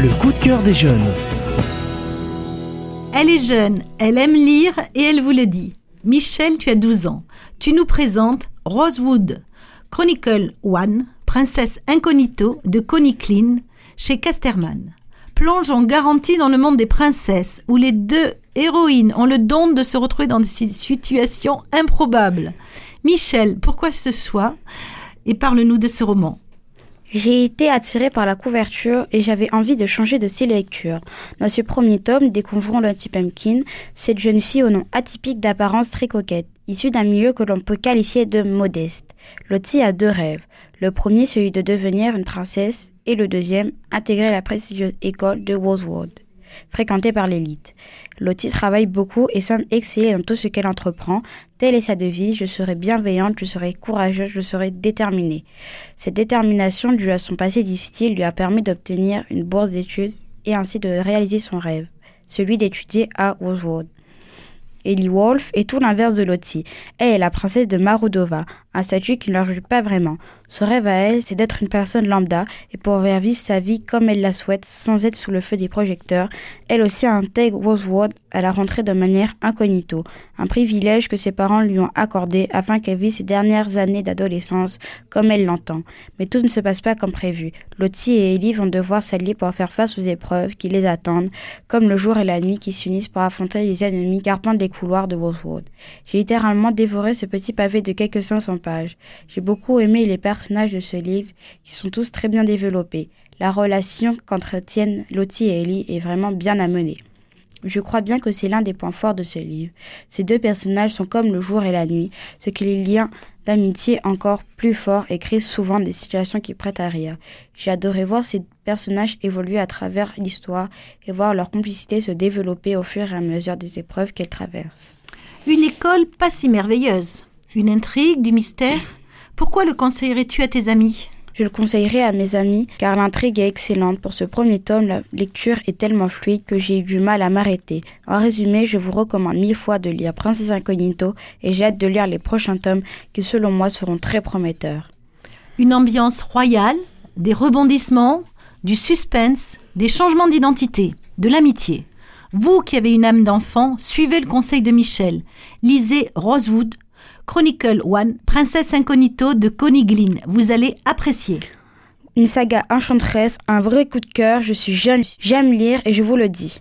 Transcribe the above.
Le coup de cœur des jeunes. Elle est jeune, elle aime lire et elle vous le dit. Michel, tu as 12 ans. Tu nous présentes Rosewood, Chronicle One, princesse incognito de Connie chez Casterman. Plonge en garantie dans le monde des princesses où les deux héroïnes ont le don de se retrouver dans des situations improbables. Michel, pourquoi ce choix Et parle-nous de ce roman. J'ai été attirée par la couverture et j'avais envie de changer de style lecture. Dans ce premier tome, découvrons Lottie Pumpkin, cette jeune fille au nom atypique d'apparence très coquette, issue d'un milieu que l'on peut qualifier de modeste. Lottie a deux rêves. Le premier, celui de devenir une princesse, et le deuxième, intégrer la prestigieuse école de Rosewood fréquentée par l'élite. Lottie travaille beaucoup et semble exceller dans tout ce qu'elle entreprend. Telle est sa devise, je serai bienveillante, je serai courageuse, je serai déterminée. Cette détermination due à son passé difficile lui a permis d'obtenir une bourse d'études et ainsi de réaliser son rêve, celui d'étudier à Rosewood. Ellie Wolf est tout l'inverse de Lottie. Elle est la princesse de Marudova, un statut qui ne leur joue pas vraiment. Son rêve à elle, c'est d'être une personne lambda et pouvoir vivre sa vie comme elle la souhaite sans être sous le feu des projecteurs. Elle aussi intègre Rosewood à la rentrée de manière incognito, un privilège que ses parents lui ont accordé afin qu'elle vive ses dernières années d'adolescence comme elle l'entend. Mais tout ne se passe pas comme prévu. Lottie et Ellie vont devoir s'allier pour faire face aux épreuves qui les attendent, comme le jour et la nuit qui s'unissent pour affronter les ennemis garpant les couloirs de Rosewood. J'ai littéralement dévoré ce petit pavé de quelques 500 j'ai beaucoup aimé les personnages de ce livre qui sont tous très bien développés. La relation qu'entretiennent Lottie et Ellie est vraiment bien amenée. Je crois bien que c'est l'un des points forts de ce livre. Ces deux personnages sont comme le jour et la nuit, ce qui les liens d'amitié encore plus forts et créent souvent des situations qui prêtent à rire. J'ai adoré voir ces personnages évoluer à travers l'histoire et voir leur complicité se développer au fur et à mesure des épreuves qu'elles traversent. Une école pas si merveilleuse. Une intrigue, du mystère Pourquoi le conseillerais-tu à tes amis? Je le conseillerais à mes amis car l'intrigue est excellente. Pour ce premier tome, la lecture est tellement fluide que j'ai eu du mal à m'arrêter. En résumé, je vous recommande mille fois de lire Princesse Incognito et j'ai hâte de lire les prochains tomes qui selon moi seront très prometteurs. Une ambiance royale, des rebondissements, du suspense, des changements d'identité, de l'amitié. Vous qui avez une âme d'enfant, suivez le conseil de Michel. Lisez Rosewood Chronicle One, Princesse Incognito de Connie. Vous allez apprécier. Une saga enchanteresse, un vrai coup de cœur. Je suis jeune, j'aime lire et je vous le dis.